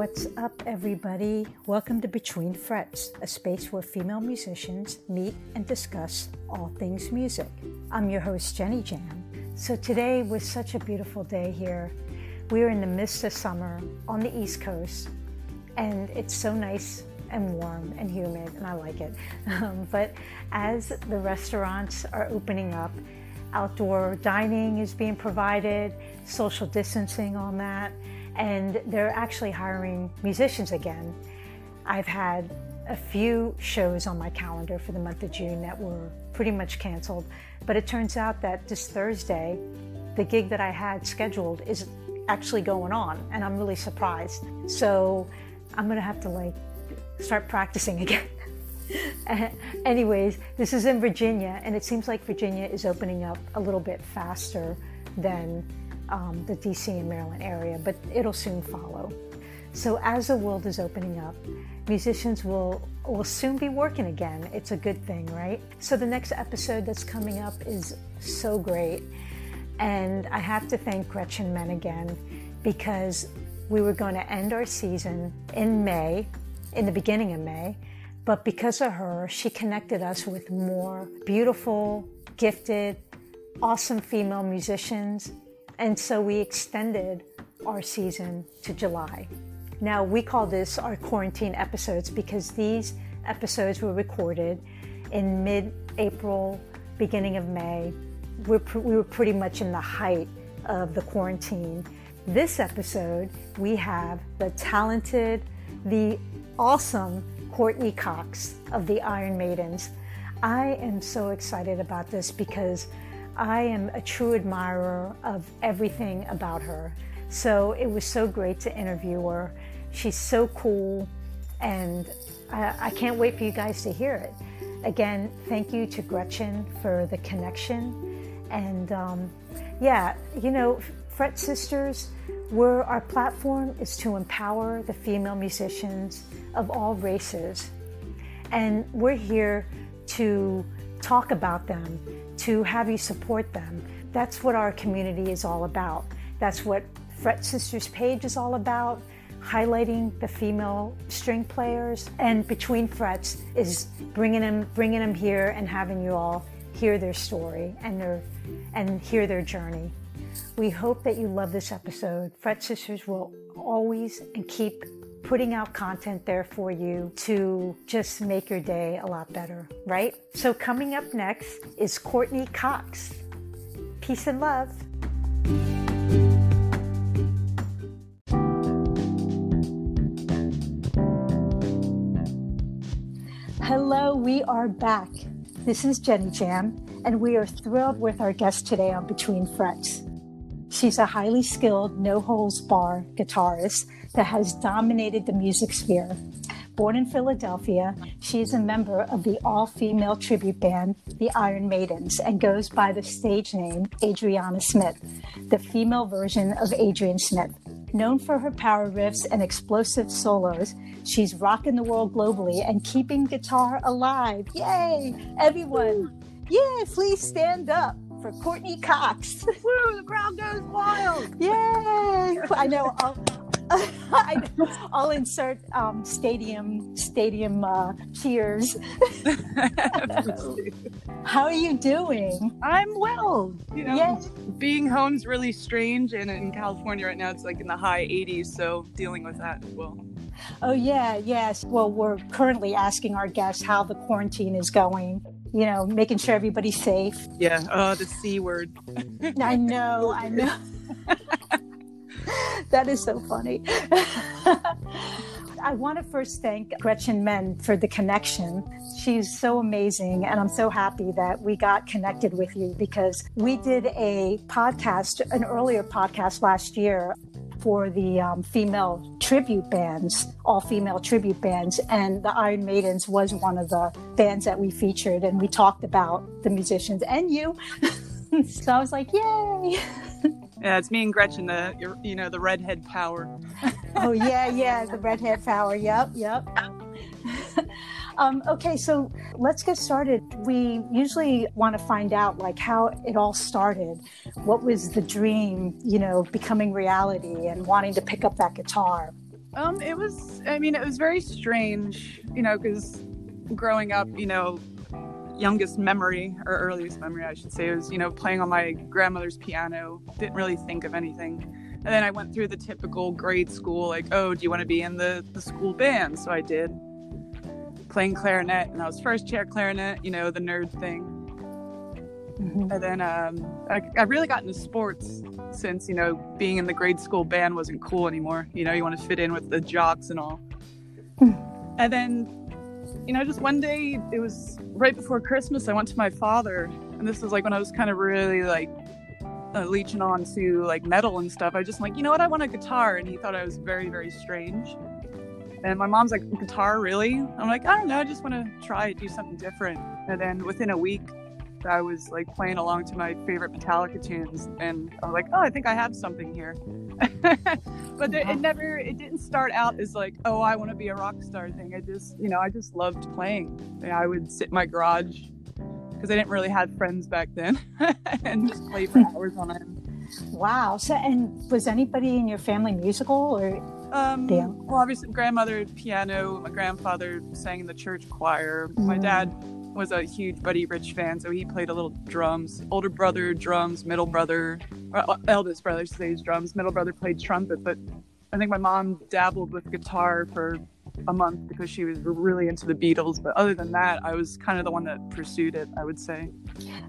What's up, everybody? Welcome to Between Frets, a space where female musicians meet and discuss all things music. I'm your host, Jenny Jam. So, today was such a beautiful day here. We are in the midst of summer on the East Coast, and it's so nice and warm and humid, and I like it. Um, but as the restaurants are opening up, outdoor dining is being provided, social distancing on that and they're actually hiring musicians again. I've had a few shows on my calendar for the month of June that were pretty much canceled, but it turns out that this Thursday, the gig that I had scheduled is actually going on, and I'm really surprised. So I'm gonna have to like start practicing again. Anyways, this is in Virginia, and it seems like Virginia is opening up a little bit faster than um, the DC and Maryland area, but it'll soon follow. So as the world is opening up, musicians will will soon be working again. It's a good thing, right? So the next episode that's coming up is so great. And I have to thank Gretchen Menn again because we were going to end our season in May, in the beginning of May, but because of her, she connected us with more beautiful, gifted, awesome female musicians and so we extended our season to July. Now, we call this our quarantine episodes because these episodes were recorded in mid April, beginning of May. We're pr- we were pretty much in the height of the quarantine. This episode, we have the talented, the awesome Courtney Cox of the Iron Maidens. I am so excited about this because I am a true admirer of everything about her. So it was so great to interview her. She's so cool, and I, I can't wait for you guys to hear it. Again, thank you to Gretchen for the connection. And um, yeah, you know, Fret Sisters, where our platform is to empower the female musicians of all races. And we're here to talk about them, to have you support them. That's what our community is all about. That's what Fret Sisters page is all about, highlighting the female string players. And Between Frets is bringing them, bringing them here and having you all hear their story and their and hear their journey. We hope that you love this episode. Fret Sisters will always and keep putting out content there for you to just make your day a lot better, right? So, coming up next is Courtney Cox. Peace and love. Hello, we are back. This is Jenny Jam, and we are thrilled with our guest today on Between Frets. She's a highly skilled, no holds bar guitarist that has dominated the music sphere. Born in Philadelphia, she is a member of the all female tribute band, the Iron Maidens, and goes by the stage name Adriana Smith, the female version of Adrian Smith. Known for her power riffs and explosive solos, she's rocking the world globally and keeping guitar alive. Yay! Everyone, yeah, please stand up for Courtney Cox. Woo, the crowd goes wild. Yay! I know. I'll, I, will insert um, stadium stadium uh, cheers. How are you doing? I'm well. You know, yeah. being home's really strange, and in California right now it's like in the high 80s, so dealing with that as well. Oh yeah, yes. Well, we're currently asking our guests how the quarantine is going. You know, making sure everybody's safe. Yeah. Oh, the c word. I know. I know. that is so funny. I want to first thank Gretchen Menn for the connection. She's so amazing, and I'm so happy that we got connected with you because we did a podcast, an earlier podcast last year for the um, female tribute bands, all female tribute bands, and the Iron Maidens was one of the bands that we featured, and we talked about the musicians and you. so I was like, yay! Yeah, it's me and Gretchen, the you know the redhead power. oh yeah, yeah, the redhead power. Yep, yep. um, okay, so let's get started. We usually want to find out like how it all started. What was the dream, you know, becoming reality and wanting to pick up that guitar? Um, it was. I mean, it was very strange, you know, because growing up, you know, youngest memory or earliest memory, I should say, was you know playing on my grandmother's piano. Didn't really think of anything, and then I went through the typical grade school, like, oh, do you want to be in the the school band? So I did, playing clarinet, and I was first chair clarinet, you know, the nerd thing. Mm-hmm. And then um, I, I really got into sports since you know being in the grade school band wasn't cool anymore. You know, you want to fit in with the jocks and all. Hmm. and then you know, just one day, it was right before Christmas, I went to my father, and this was like when I was kind of really like uh, leeching on to like metal and stuff. I just like, you know what, I want a guitar, and he thought I was very, very strange. And my mom's like, guitar, really? I'm like, I don't know, I just want to try do something different. And then within a week, I was like playing along to my favorite Metallica tunes, and I was like, oh, I think I have something here. but it, it never, it didn't start out as like, oh, I want to be a rock star thing. I just, you know, I just loved playing. I would sit in my garage because I didn't really have friends back then, and just play for hours on end. Wow. So, and was anybody in your family musical or? Um, yeah. Well, obviously, grandmother piano. My grandfather sang in the church choir. Mm. My dad was a huge Buddy Rich fan, so he played a little drums. Older brother drums, middle brother, uh, eldest brother plays drums. Middle brother played trumpet, but I think my mom dabbled with guitar for a month because she was really into the Beatles. But other than that, I was kind of the one that pursued it. I would say.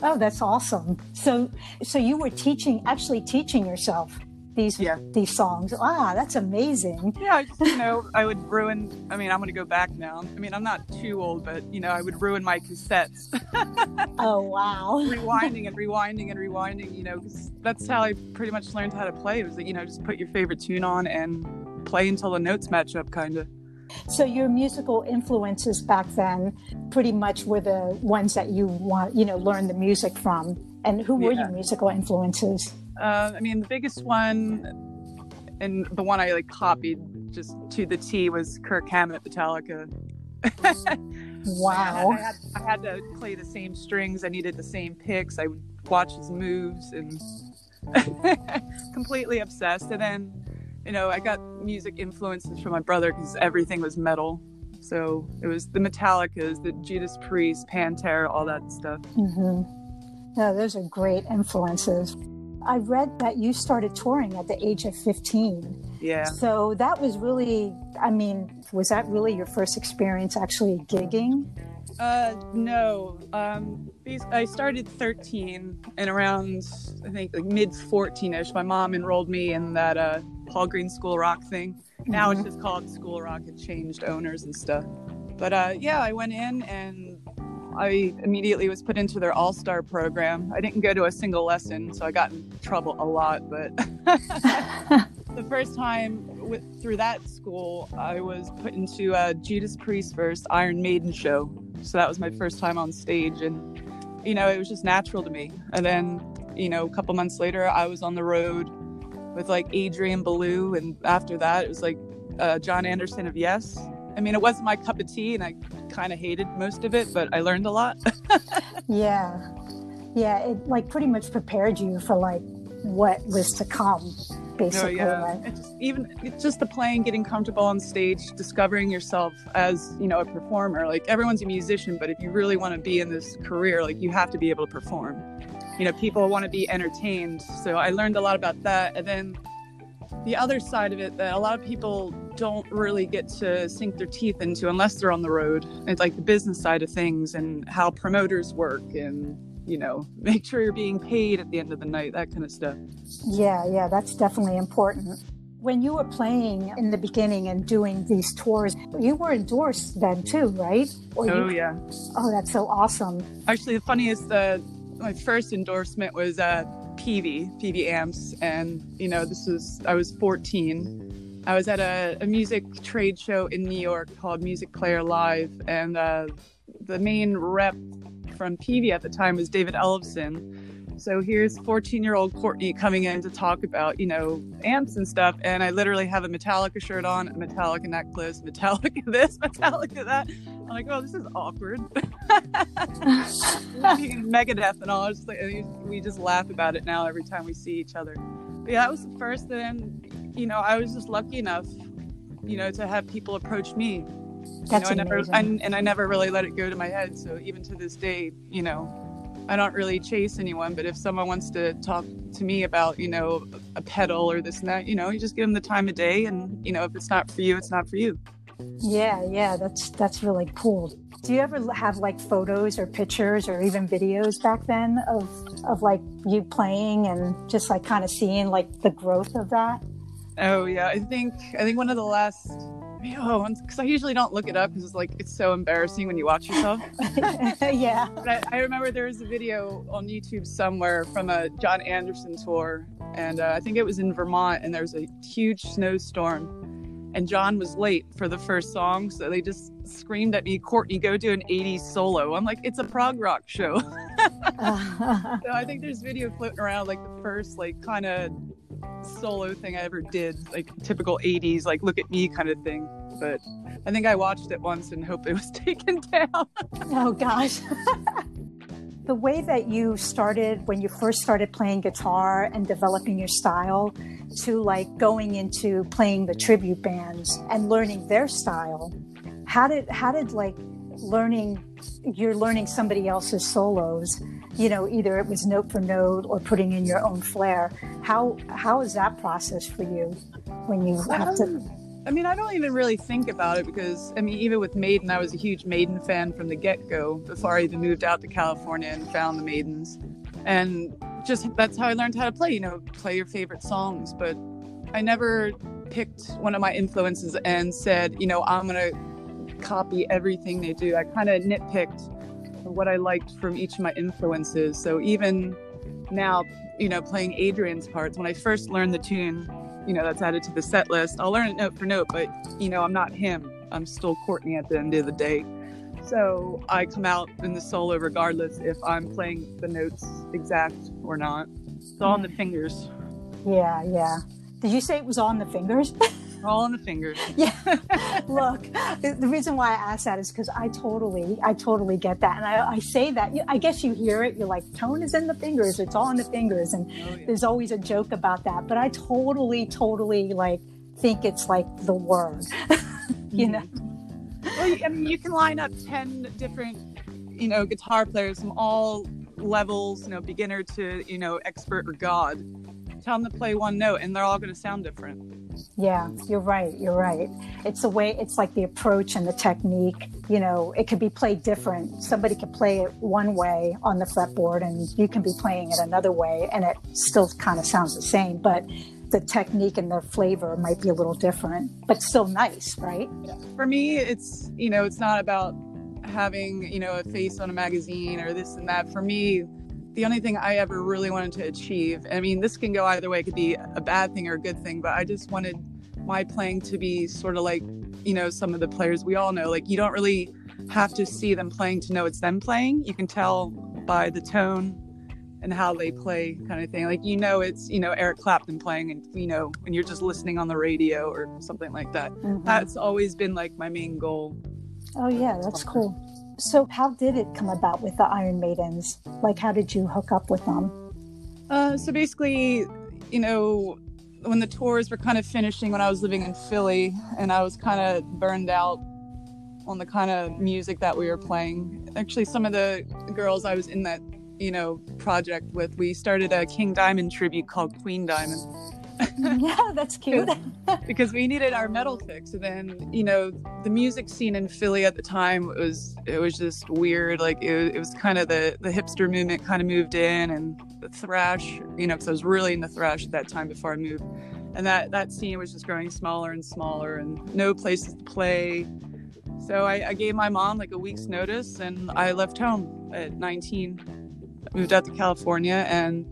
Oh, that's awesome! So, so you were teaching, actually teaching yourself these yeah. these songs. Ah, that's amazing. Yeah, I just, you know, I would ruin. I mean, I'm going to go back now. I mean, I'm not too old, but you know, I would ruin my cassettes. oh wow! rewinding and rewinding and rewinding. You know, because that's how I pretty much learned how to play. Was that you know, just put your favorite tune on and play until the notes match up, kind of. So your musical influences back then pretty much were the ones that you want, you know, learn the music from. And who were yeah. your musical influences? Uh, I mean, the biggest one, and the one I like copied just to the T was Kirk Hammett Metallica. wow! I had, I had, to play the same strings. I needed the same picks. I would watch his moves and completely obsessed. And then, you know, I got music influences from my brother because everything was metal. So it was the Metallicas, the Judas Priest, Pantera, all that stuff. Mm-hmm. Yeah, those are great influences. I read that you started touring at the age of 15. Yeah. So that was really, I mean, was that really your first experience actually gigging? Uh, no. Um, I started 13 and around, I think, like mid 14 ish, my mom enrolled me in that uh, Paul Green School Rock thing. Now mm-hmm. it's just called School Rock. It changed owners and stuff. But uh, yeah, I went in and I immediately was put into their all star program. I didn't go to a single lesson, so I got in trouble a lot. But the first time with, through that school, I was put into a Judas Priest first Iron Maiden show. So that was my first time on stage. And, you know, it was just natural to me. And then, you know, a couple months later, I was on the road with like Adrian Belew. And after that, it was like uh, Jon Anderson of Yes. I mean, it wasn't my cup of tea, and I kind of hated most of it, but I learned a lot. yeah. Yeah. It like pretty much prepared you for like what was to come, oh, basically. No, yeah. Right? Just, even it's just the playing, getting comfortable on stage, discovering yourself as, you know, a performer. Like everyone's a musician, but if you really want to be in this career, like you have to be able to perform. You know, people want to be entertained. So I learned a lot about that. And then the other side of it that a lot of people don't really get to sink their teeth into unless they're on the road. It's like the business side of things and how promoters work and you know make sure you're being paid at the end of the night that kind of stuff. Yeah yeah that's definitely important. When you were playing in the beginning and doing these tours you were endorsed then too right? Or oh you... yeah. Oh that's so awesome. Actually the funniest uh, my first endorsement was uh Peavey, Peavey amps, and you know this was I was 14. I was at a, a music trade show in New York called Music Player Live, and uh, the main rep from Peavey at the time was David Ellefson. So here's 14 year old Courtney coming in to talk about, you know, amps and stuff. And I literally have a Metallica shirt on, a Metallica necklace, Metallica this, Metallica that. I'm like, oh, this is awkward. Megadeth and all. Just like, we just laugh about it now every time we see each other. Yeah, that was the first. Then, you know, I was just lucky enough you know, to have people approach me. That's you know, I never. I, and I never really let it go to my head. So even to this day, you know, I don't really chase anyone. But if someone wants to talk to me about, you know, a pedal or this and that, you know, you just give them the time of day, and you know, if it's not for you, it's not for you. Yeah, yeah, that's that's really cool. Do you ever have like photos or pictures or even videos back then of of like you playing and just like kind of seeing like the growth of that? Oh yeah, I think I think one of the last. Oh, because I usually don't look it up because it's like it's so embarrassing when you watch yourself. yeah. But I, I remember there was a video on YouTube somewhere from a Jon Anderson tour, and uh, I think it was in Vermont, and there was a huge snowstorm, and Jon was late for the first song, so they just screamed at me, "Courtney, go do an '80s solo." I'm like, it's a prog rock show. so I think there's video floating around like the first like kind of solo thing I ever did, like typical 80s, like look at me kind of thing. But I think I watched it once and hope it was taken down. oh gosh. the way that you started when you first started playing guitar and developing your style to like going into playing the tribute bands and learning their style how did how did like learning you're learning somebody else's solos you know either it was note for note or putting in your own flair how how is that process for you when you have to I mean, I don't even really think about it because, I mean, even with Maiden, I was a huge Maiden fan from the get go before I even moved out to California and found the Maidens. And just that's how I learned how to play, you know, play your favorite songs. But I never picked one of my influences and said, you know, I'm going to copy everything they do. I kind of nitpicked what I liked from each of my influences. So even now, you know, playing Adrian's parts, when I first learned the tune, you know, that's added to the set list, I'll learn it note for note, but, you know, I'm not him. I'm still Courtney at the end of the day. So I come out in the solo regardless if I'm playing the notes exact or not. It's all on the fingers. yeah yeah did you say it was on the fingers All on the fingers. yeah look the, the reason why i asked that is because i totally i totally get that and I, I say that i guess you hear it you're like tone is in the fingers it's all in the fingers and Oh, yeah. there's always a joke about that but i totally totally like think it's like the word you mm-hmm. know Well, I mean, you can line up 10 different, you know, guitar players from all levels, you know, beginner to, you know, expert or god. Tell them to play one note and they're all going to sound different. Yeah, you're right. You're right. It's the way, it's like the approach and the technique. You know, it could be played different. Somebody could play it one way on the fretboard and you can be playing it another way and it still kind of sounds the same, but the technique and the flavor might be a little different, but still nice, right? For me, it's, you know, it's not about having, you know, a face on a magazine or this and that. For me, the only thing I ever really wanted to achieve, I mean, this can go either way, it could be a bad thing or a good thing, but I just wanted my playing to be sort of like, you know, some of the players we all know. Like, you don't really have to see them playing to know it's them playing. You can tell by the tone and how they play, kind of thing. Like, you know, it's, you know, Eric Clapton playing, and, you know, when you're just listening on the radio or something like that. Mhm. That's always been like my main goal. Oh, yeah, that's cool. So, how did it come about with the Iron Maidens? Like, how did you hook up with them? Uh, so basically, you know, when the tours were kind of finishing when I was living in Philly and I was kind of burned out on the kind of music that we were playing. Actually, some of the girls I was in that, you know, project with, we started a King Diamond tribute called Queen Diamond yeah, that's cute. because we needed our metal oh. fix. And then, you know, the music scene in Philly at the time was it was just weird. Like it, it was kind of the the hipster movement kind of moved in, and the thrash. You know, because I was really into thrash at that time before I moved, and that that scene was just growing smaller and smaller, and no places to play. So I, I gave my mom like a week's notice, and I left home at 19. Moved out to California, and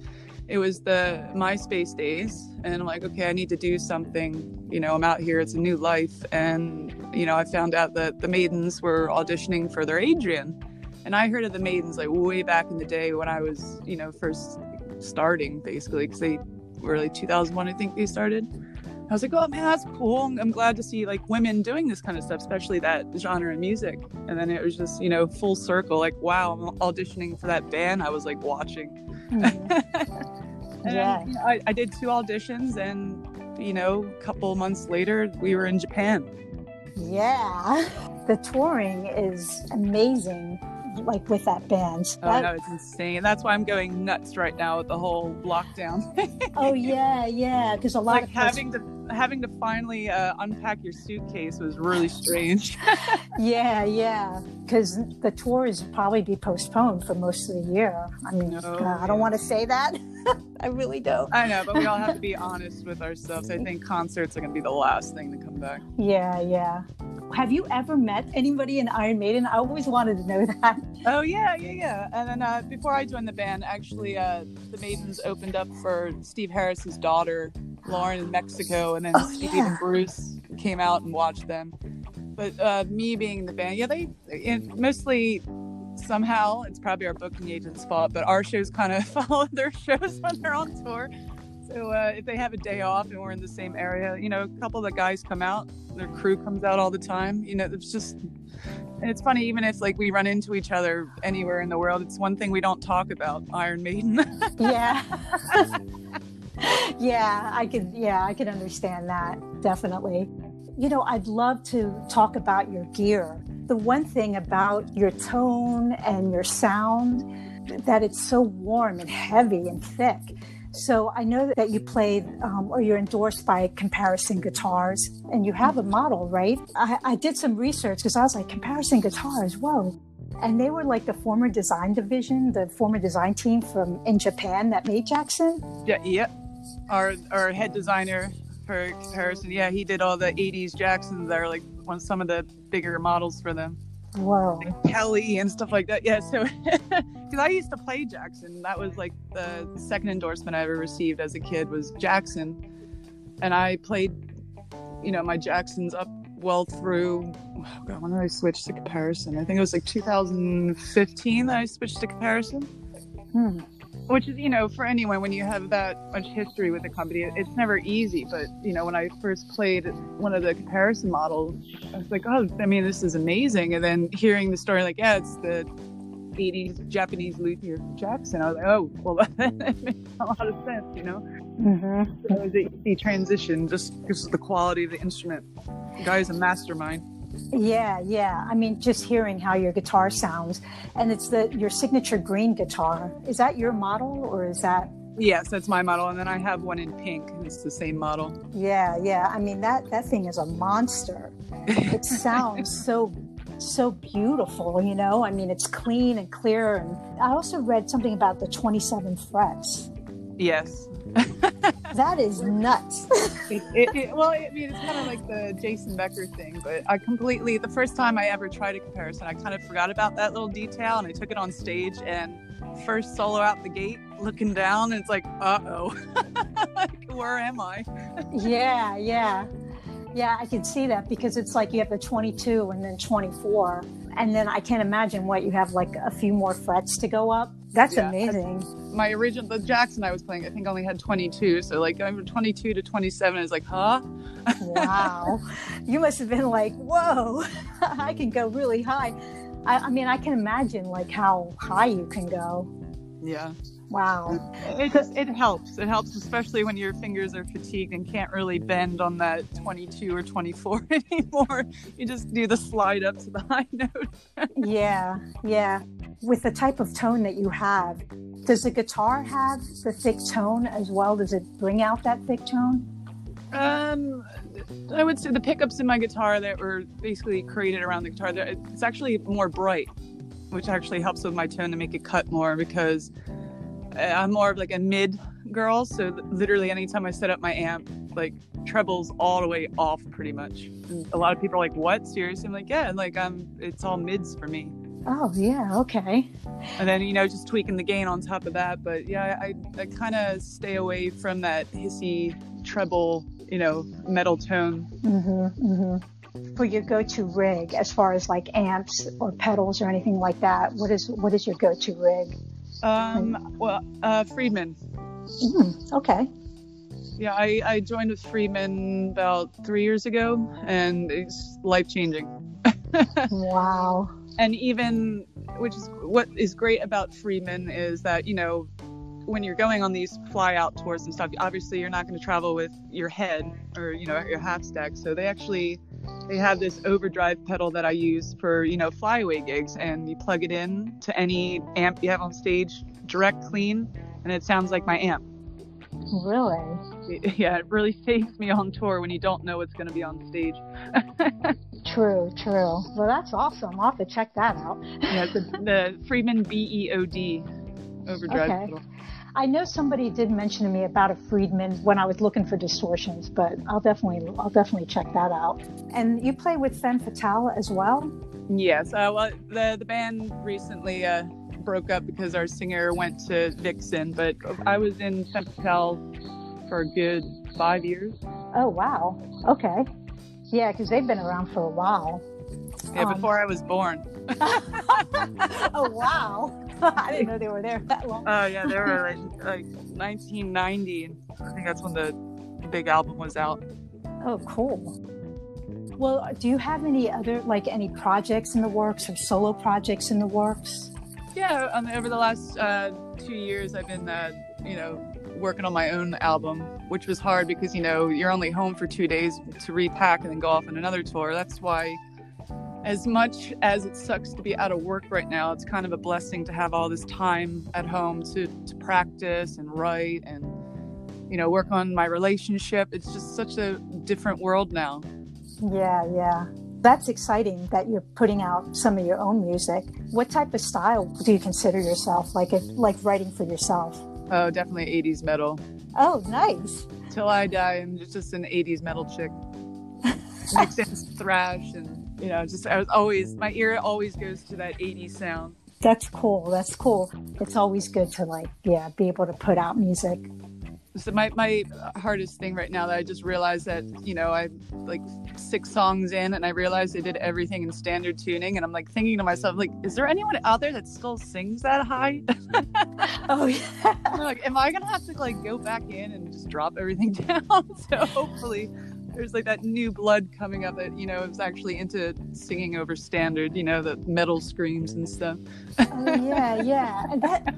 it was the MySpace days, and I'm like, okay, I need to do something. You know, I'm out here; it's a new life, and you know, I found out that the Maidens were auditioning for their Adrian, and I heard of the Maidens like way back in the day when I was, you know, first starting, basically, because they were like 2001, I think they started. I was like, oh man, that's cool. I'm glad to see like women doing this kind of stuff, especially that genre of music. And then it was just, you know, full circle. Like, wow, I'm auditioning for that band I was like watching. Mm-hmm. Yeah. you know, I, I did two auditions and you know, a couple months later, we were in Japan. Yeah. The touring is amazing, like with that band. Oh, That- no, it's insane. That's why I'm going nuts right now with the whole lockdown. oh, yeah, yeah. Because a lot like of having to having to finally uh, unpack your suitcase was really strange. Yeah, yeah. Because the tour is probably be postponed for most of the year. I mean, No, uh, I don't want to say that. I really don't. I know, but we all have to be honest with ourselves. I think concerts are going to be the last thing to come back. Yeah, yeah. Have you ever met anybody in Iron Maiden? I always wanted to know that. Oh yeah, yeah, yeah. And then uh, before I joined the band, actually, uh, the Maidens opened up for Steve Harris's daughter, Lauren, in Mexico, and then Oh, Steve yeah. and Bruce came out and watched them. But uh, me being in the band, yeah, they mostly somehow it's probably our booking agent's fault, but our shows kind of follow their shows when they're on tour. So uh, if they have a day off and we're in the same area, you know, a couple of the guys come out, their crew comes out all the time. You know, it's just and it's funny, even if like we run into each other anywhere in the world, it's one thing we don't talk about Iron Maiden. Yeah. yeah, I could yeah, I could understand that. Definitely. You know, I'd love to talk about your gear. The one thing about your tone and your sound that it's so warm and heavy and thick. So I know that you played um, or you're endorsed by Caparison Guitars and you have a model, right? I, I did some research because I was like, Caparison Guitars, whoa. And they were like the former design division, the former design team from in Japan that made Jackson. yeah, yep. Our our head designer for Caparison, yeah, he did all the '80s Jacksons that are like one some of the bigger models for them, Whoa. Kelly and stuff like that. Yeah, so because I used to play Jackson, that was like the second endorsement I ever received as a kid was Jackson, and I played, you know, my Jacksons up well through. Oh God, when did I switch to Caparison? I think it was like 2015 that I switched to Caparison. Hmm. Which is you know for anyone when you have that much history with the company it's never easy but you know when i first played one of the Caparison models i was like oh i mean this is amazing and then hearing the story like yeah it's the 80s japanese luthier jackson i was like oh well that makes a lot of sense you know? Hmm so it was an easy transition just because of the quality of the instrument. The guy's a mastermind Yeah, yeah. I mean, just hearing how your guitar sounds, and it's the your signature green guitar. Is that your model, or is that? yes that's my model and then i have one in pink and it's the same model Yeah, yeah. I mean, that that thing is a monster. It sounds so so beautiful. You know, I mean, it's clean and clear. And I also read something about the twenty seven frets. yes That is nuts. it, it, it, well, I mean, it's kind of like the Jason Becker thing, but I completely, the first time I ever tried a Caparison, I kind of forgot about that little detail and I took it on stage and first solo out the gate, looking down, and it's like, uh oh, like, where am I? yeah, yeah. Yeah, I can see that because it's like you have the 22 and then 24. And then I can't imagine what you have like a few more frets to go up. That's Yeah. amazing. My original, the Jackson I was playing, I think only had 22. So, like, going from 22 to 27 is like, huh? Wow. you must have been like, whoa, I can go really high. I, I mean, I can imagine like how high you can go. Yeah. Wow. It just, it helps. It helps, especially when your fingers are fatigued and can't really bend on that 22 or 24 anymore. You just do the slide up to the high note. Yeah, yeah. With the type of tone that you have, does the guitar have the thick tone as well? Does it bring out that thick tone? Um, I would say the pickups in my guitar that were basically created around the guitar. It's actually more bright, which actually helps with my tone to make it cut more because I'm more of like a mid girl. So literally, anytime I set up my amp, like trebles all the way off, pretty much. And a lot of people are like, "What? Seriously?" I'm like, "Yeah." Like, I'm, it's all mids for me. Oh, yeah, okay. and then you know just tweaking the gain on top of that but yeah i, I kind of stay away from that hissy treble you know metal tone Mm-hmm, mm-hmm. For your go-to rig, as far as like amps or pedals or anything like that, what is what is your go-to rig? Um well uh friedman Mm, okay. yeah I, I joined with friedman about three years ago and it's life changing Wow. and even which is what is great about Friedman is that you know when you're going on these fly out tours and stuff, obviously you're not going to travel with your head or you know your half stack. So they actually they have this overdrive pedal that I use for you know flyaway gigs, and you plug it in to any amp you have on stage, direct clean, and it sounds like my amp. Really? Yeah, it really saves me on tour when you don't know what's going to be on stage. true, true. Well, that's awesome. I'll have to check that out. yeah, the, the Friedman BEOD overdrive Okay. pedal. I know somebody did mention to me about a Friedman when I was looking for distortions, but I'll definitely I'll definitely check that out. And you play with Femme Fatale as well? Yes, uh, well, the the band recently uh, broke up because our singer went to Vixen, but I was in Femme Fatale for a good five years. Oh wow. Okay. Yeah, because they've been around for a while. Yeah, Um, before I was born. oh wow. I didn't know they were there that long. Oh yeah, they were like, like 1990. I think that's when the big album was out. Oh, cool. Well, do you have any other like any projects in the works or solo projects in the works? Yeah, um, over the last uh, two years, I've been, uh, you know, working on my own album, which was hard because you know you're only home for two days to repack and then go off on another tour. That's why, as much as it sucks to be out of work right now, it's kind of a blessing to have all this time at home to to practice and write and you know work on my relationship. It's just such a different world now. Yeah, yeah. That's exciting that you're putting out some of your own music. What type of style do you consider yourself? Like if like writing for yourself? Oh, definitely 80s metal. Oh, nice. Till I die, I'm just an 80s metal chick. Mixing thrash and, you know, just, I was always, my ear always goes to that 80s sound. That's cool. That's cool. It's always good to like, yeah, be able to put out music. So my, my hardest thing right now that I just realized that, you know, I like six songs in and I realized I did everything in standard tuning. And I'm like thinking to myself, like, is there anyone out there that still sings that high? Oh, yeah. I'm like, am I gonna have to like go back in and just drop everything down? so hopefully there's like that new blood coming up that, you know, is actually into singing over standard, you know, the metal screams and stuff. Oh, yeah, yeah. And that,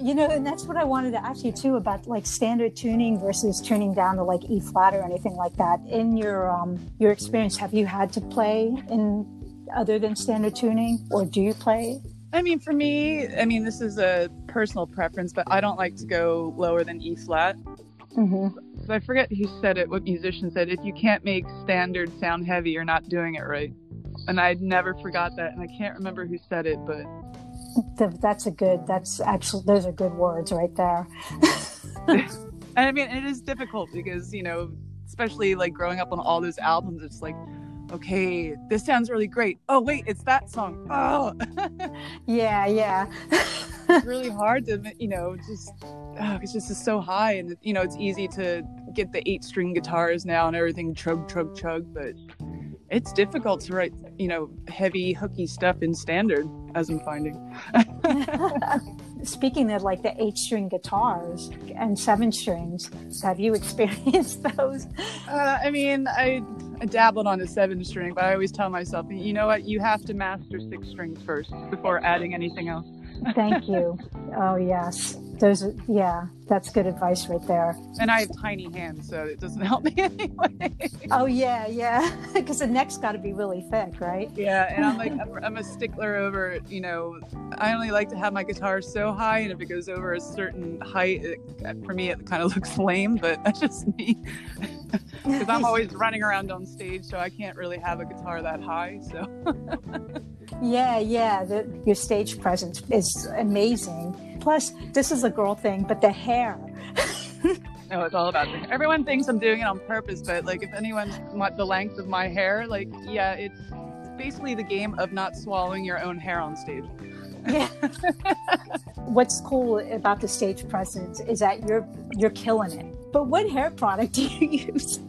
you know, and that's what I wanted to ask you too about like standard tuning versus tuning down to like E flat or anything like that. In your um your experience, have you had to play in other than standard tuning, or do you play? I mean, for me, I mean, this is a personal preference, but I don't like to go lower than E flat. Mm-hmm. So I forget who said it, what musician said, if you can't make standard sound heavy, you're not doing it right. And I never forgot that, and I can't remember who said it, but That's a good. That's actually those are good words right there. and I mean, it is difficult because, you know, especially like growing up on all those albums, it's like, okay, this sounds really great. Oh, wait, it's that song. Oh, Yeah, yeah. it's really hard to, you know, just, oh, it's just so high. And, you know, it's easy to get the eight string guitars now and everything chug, chug, chug, but it's difficult to write, you know, heavy, hooky stuff in standard, as I'm finding. Speaking of like the eight string guitars and seven strings, have you experienced those? Uh, I mean, I, I dabbled on a seven string, but I always tell myself, you know what, you have to master six strings first before adding anything else. Thank you. Oh yes, those. Are, yeah, that's good advice right there. And I have tiny hands, so it doesn't help me anyway. Oh yeah, yeah. Because the neck's got to be really thick, right? yeah, and I'm like, I'm, a stickler over, you know, I only like to have my guitar so high, and if it goes over a certain height, it, for me, it kind of looks lame, but that's just me. Because I'm always running around on stage, so I can't really have a guitar that high. So Yeah, yeah. The, your stage presence is amazing. Plus, this is a girl thing, but the hair. no, it's all about the Everyone thinks I'm doing it on purpose, but like if anyone's want the length of my hair, like yeah, it's basically the game of not swallowing your own hair on stage. Yeah. What's cool about the stage presence is that you're you're killing it. But what hair product do you use?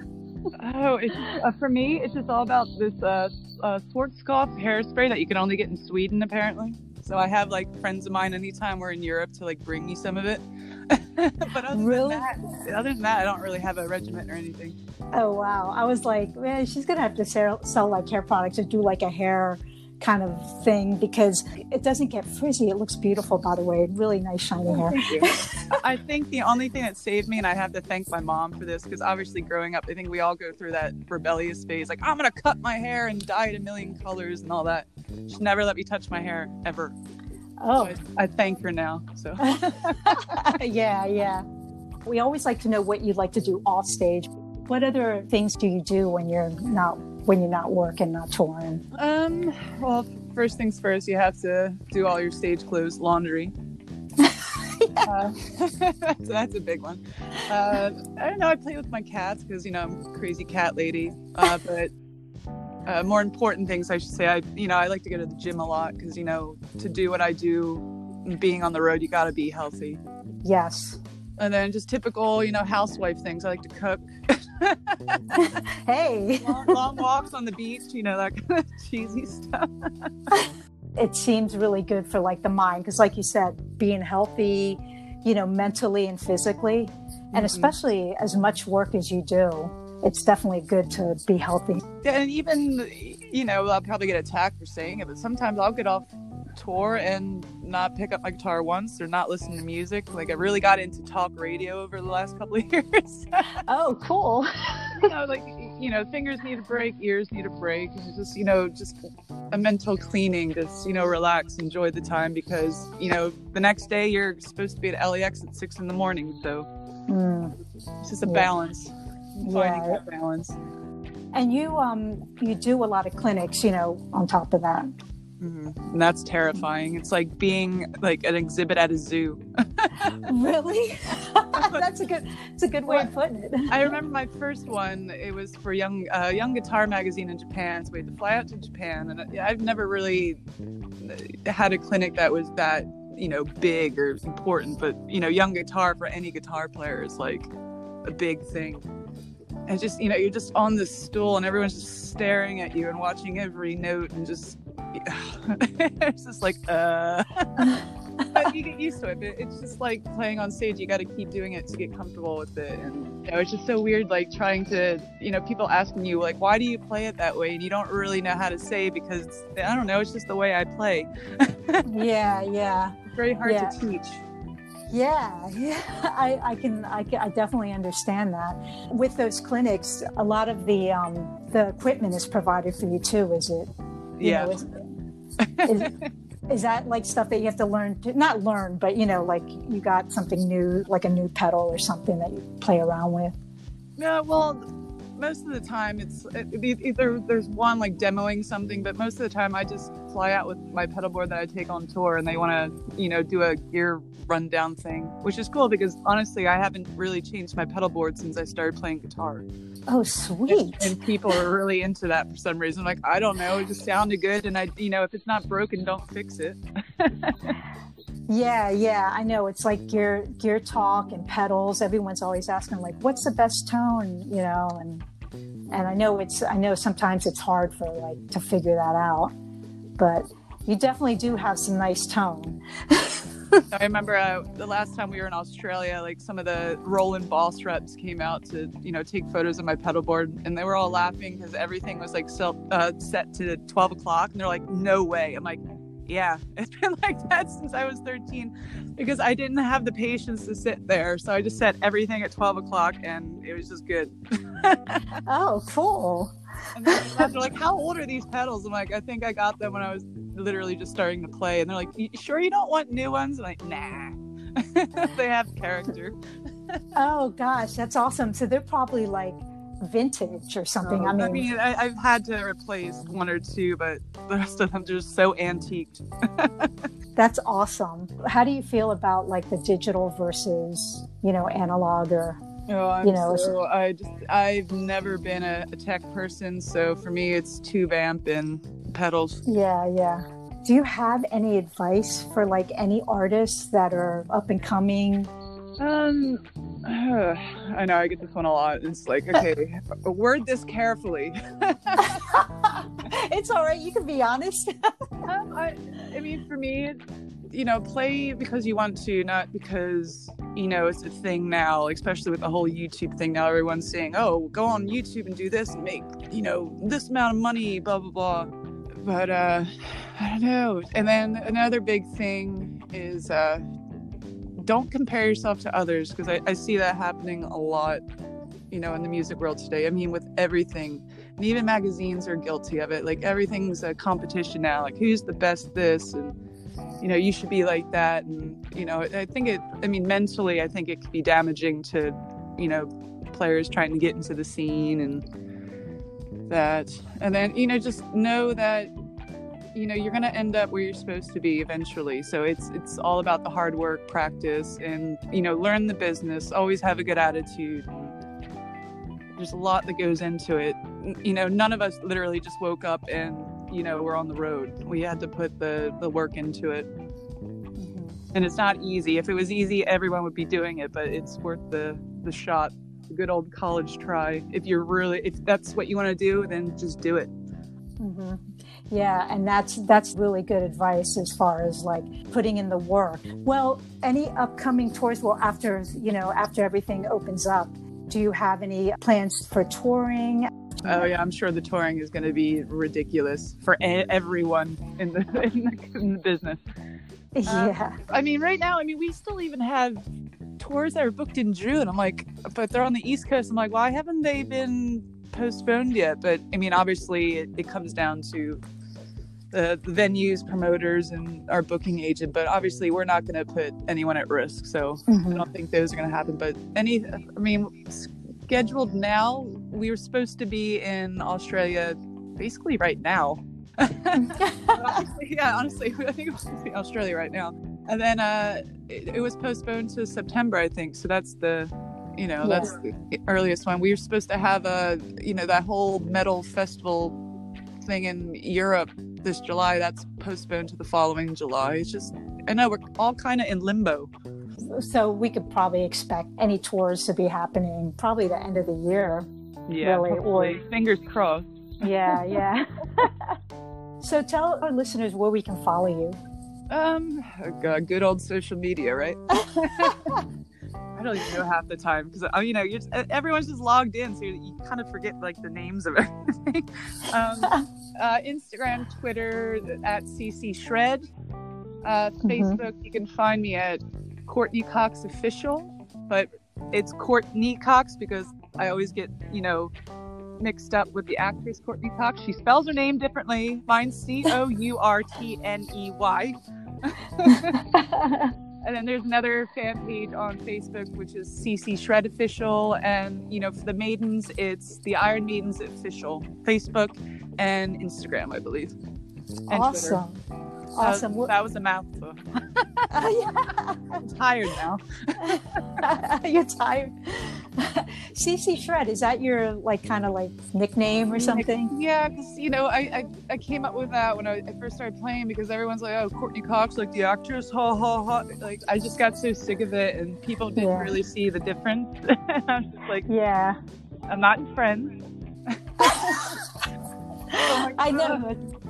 Oh, it's, uh, for me, it's just all about this uh, uh, Schwarzkopf hairspray that you can only get in Sweden, apparently. So I have like friends of mine anytime we're in Europe to like bring me some of it. but other Really? than that, other than that, I don't really have a regiment or anything. Oh wow! I was like, man, she's gonna have to sell, sell like hair products or do like a hair kind of thing because it doesn't get frizzy. It looks beautiful, by the way. Really nice shiny hair. I think the only thing that saved me, and I have to thank my mom for this, because obviously growing up, I think we all go through that rebellious phase, like I'm gonna cut my hair and dye it a million colors and all that. She never let me touch my hair ever. Oh, So I, I thank her now. So yeah, yeah. We always like to know what you'd like to do off stage. What other things do you do when you're not when you're not working, not touring? Um, well, first things first, you have to do all your stage clothes laundry. uh, so that's a big one. Uh, I don't know. I play with my cats because you know I'm a crazy cat lady. Uh, but uh, more important things, I should say. I you know I like to go to the gym a lot because you know to do what I do, being on the road, you got to be healthy. Yes. And then just typical, you know, housewife things. I like to cook. Hey, long, long walks on the beach, you know, that kind of cheesy stuff. it seems really good for like the mind because, like you said, being healthy, you know, mentally and physically, and Mhm. especially as much work as you do, it's definitely good to be healthy. and even you know i'll probably get attacked for saying it but sometimes i'll get off tour and not pick up my guitar once or not listen to music like i really got into talk radio over the last couple of years Oh, cool. you know like you know fingers need a break ears need a break it's just you know just a mental cleaning just you know relax enjoy the time because you know the next day you're supposed to be at LAX at six in the morning so Mm. it's just a Yeah. balance finding Yeah. that balance And you um you do a lot of clinics, you know, on top of that. Hmm And that's terrifying. It's like being like an exhibit at a zoo. really? That's a good it's a good way of putting it. I remember my first one. It was for young uh, young guitar magazine in Japan. So we had to fly out to Japan, and I- I've never really had a clinic that was that you know big or important. But you know, young guitar for any guitar player is like a big thing. And just you know, you're just on this stool, and everyone's just staring at you and watching every note, and just it's just like uh. but you get used to it. But it's just like playing on stage. You got to keep doing it to get comfortable with it. And you know, it's just so weird, like trying to, you know, people asking you, like, why do you play it that way? And you don't really know how to say because I don't know. It's just the way I play. yeah, yeah. It's very hard Yeah. to teach. Yeah, yeah, I, I can, I can, I definitely understand that. With those clinics, a lot of the um, the equipment is provided for you too. Is it? You Yeah. know, is, is, is that like stuff that you have to learn? To, not learn, but you know, like you got something new, like a new pedal or something that you play around with. No, well, most of the time it's it, it- either there's one like demoing something, but most of the time I just fly out with my pedal board that I take on tour, and they want to, you know, do a gear rundown thing, which is cool because honestly, I haven't really changed my pedal board since I started playing guitar, Oh, sweet. and people are really into that for some reason. Like I don't know, it just sounded good, and I, you know, if it's not broken, don't fix it. Yeah, yeah, I know. It's like gear gear talk and pedals. Everyone's always asking like, "What's the best tone?" You know, and and I know it's I know sometimes it's hard for like to figure that out, but you definitely do have some nice tone. I remember uh, the last time we were in Australia, like some of the Roland Boss reps came out to, you know, take photos of my pedal board, and they were all laughing because everything was like self, uh, set to 12 o'clock, and they're like, "No way!" I'm like, "Yeah, it's been like that since I was 13," because I didn't have the patience to sit there, so I just set everything at 12 o'clock, and it was just good. Oh, cool. And then they're like, "How old are these pedals?" I'm like, "I think I got them when I was literally just starting to play," and they're like, "You sure you don't want new ones?" I'm like, "Nah." they have character. Oh gosh, that's awesome. So they're probably like vintage or something. I mean, I mean, I, I've had to replace one or two, but the rest of them are just so antiqued. that's awesome. How do you feel about like the digital versus you know analog or Oh, I'm You know, so, I just I've never been a, a tech person, so for me it's tube amp and pedals. Yeah, yeah. Do you have any advice for like any artists that are up and coming? Um, I know I get this one a lot. It's like, okay, word this carefully. it's all right. You can be honest. Um, I, I mean, for me, you know, play because you want to, not because you know it's a thing now. Especially with the whole YouTube thing now, everyone's saying, "Oh, go on YouTube and do this and make you know this amount of money." Blah blah blah. but uh, I don't know. And then another big thing is uh, don't compare yourself to others because I, I see that happening a lot, you know, in the music world today. I mean, with everything, and even magazines are guilty of it. Like everything's a competition now. Like who's the best this and you know you should be like that and you know i think it i mean mentally i think it could be damaging to you know players trying to get into the scene and that and then you know just know that you know you're going to end up where you're supposed to be eventually. So it's it's all about the hard work practice and you know learn the business always have a good attitude. There's a lot that goes into it. You know none of us literally just woke up and you know we're on the road. We had to put the the work into it. Mm-hmm. and it's not easy. If it was easy everyone would be doing it but it's worth the the shot. The good old college try. If you're really if that's what you want to do then just do it. Mm-hmm. Yeah and that's that's really good advice as far as like putting in the work well any upcoming tours well after you know after everything opens up do you have any plans for touring Oh yeah, I'm sure the touring is going to be ridiculous for a- everyone in the, in the, in the business. Yeah. Um, I mean, right now, I mean, we still even have tours that are booked in June. I'm like, but they're on the East Coast. I'm like, why haven't they been postponed yet? But I mean, obviously, it, it comes down to the, venues, promoters, and our booking agent. But obviously, we're not going to put anyone at risk. So mm-hmm. I don't think those are going to happen. But any, I mean, scheduled now. We were supposed to be in Australia basically right now. honestly, yeah, honestly, I think it was in Australia right now. And then uh, it, it, was postponed to September, I think. So that's the, you know, yeah. that's the earliest one. We were supposed to have a, you know, that whole metal festival thing in Europe this July. That's postponed to the following July. It's just, I know we're all kind of in limbo so we could probably expect any tours to be happening probably the end of the year. Yeah, really. or fingers crossed. Yeah, yeah. so tell our listeners where we can follow you. Um, good old social media, right? Don't even know half the time because uh, you know just, everyone's just logged in, so you, you, kind of forget like the names of everything. um, uh, Instagram, Twitter at CC Shred. Uh, mm-hmm. Facebook, you can find me at Courtney Cox official, but it's Courtney Cox because I always get, you know, mixed up with the actress Courteney Cox. She spells her name differently. Mine's C O U R T N E Y. and then there's another fan page on Facebook, which is CC Shred Official. And, you know, for the maidens, it's the Iron Maidens Official, Facebook and Instagram, I believe. Awesome. Twitter. Awesome. That was, that was a mouthful. uh, yeah. I'm tired now. You're tired. CC Shred, is that your like kind of like nickname or something? Yeah, because you know I, I, I came up with that when I, I, first started playing because everyone's like, oh Courtney Cox, like the actress, ha ha ha. Like I just got so sick of it, and people didn't yeah. really see the difference. I was just like, yeah, I'm not in Friends. oh I know.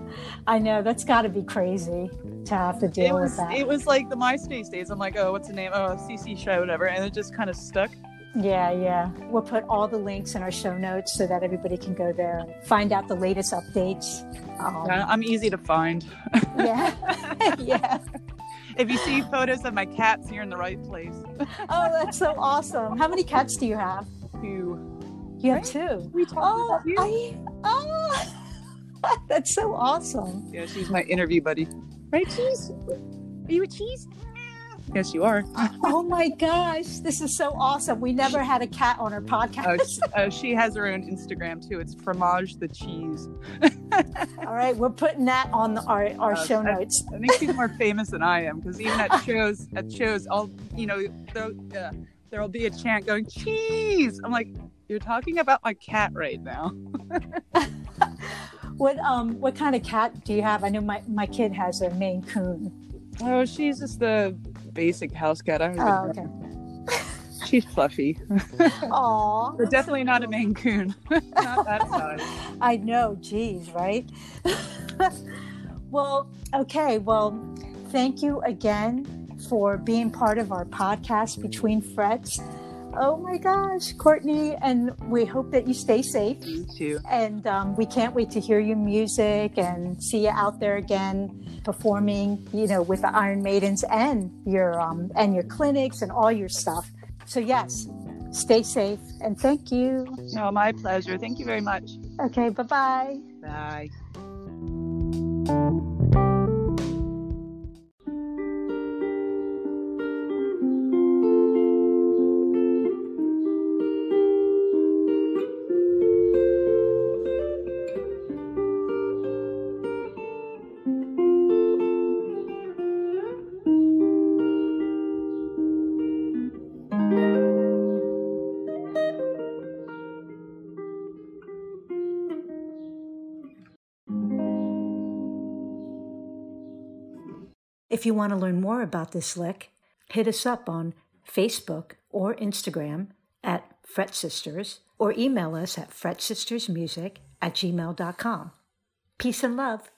I know that's got to be crazy to have to deal it was, with that. It was like the MySpace days. I'm like, oh, what's the name? Oh, CC show, whatever, and it just kind of stuck. Yeah, yeah. We'll put all the links in our show notes so that everybody can go there and find out the latest updates. Um, I'm easy to find. yeah, yeah. If you see photos of my cats, you're in the right place. oh, that's so awesome. How many cats do you have? Two. You have two. We talked oh, about you. I, oh. That's so awesome. Yeah, she's my interview buddy. Right, Cheese? Are you a cheese? Yes, you are. oh my gosh, this is so awesome. We never had a cat on our podcast. Uh, she, uh, she has her own Instagram too. It's fromage the cheese. All right, we're putting that on the, our our uh, show notes. I, I, think she's more famous than I am because even at shows, at shows, I'll you know there, uh, there'll be a chant going cheese. I'm like, you're talking about my cat right now. What um what kind of cat do you have? I know my my kid has a Maine Coon. Oh, she's just the basic house cat. I don't oh, okay. She's fluffy. Aw. but definitely not a Maine Coon. not that size. I know, geez, right? well, okay. Well, thank you again for being part of our podcast, Between Frets. Oh my gosh, Courtney, and we hope that you stay safe. You too. And um, we can't wait to hear your music and see you out there again performing, you know, with the Iron Maidens and your um, and your clinics and all your stuff. So yes, stay safe and thank you. No, my pleasure. Thank you very much. Okay, bye-bye. Bye. If you want to learn more about this lick, hit us up on Facebook or Instagram at Fret Sisters or email us at fretsistersmusic at gmail.com. Peace and love.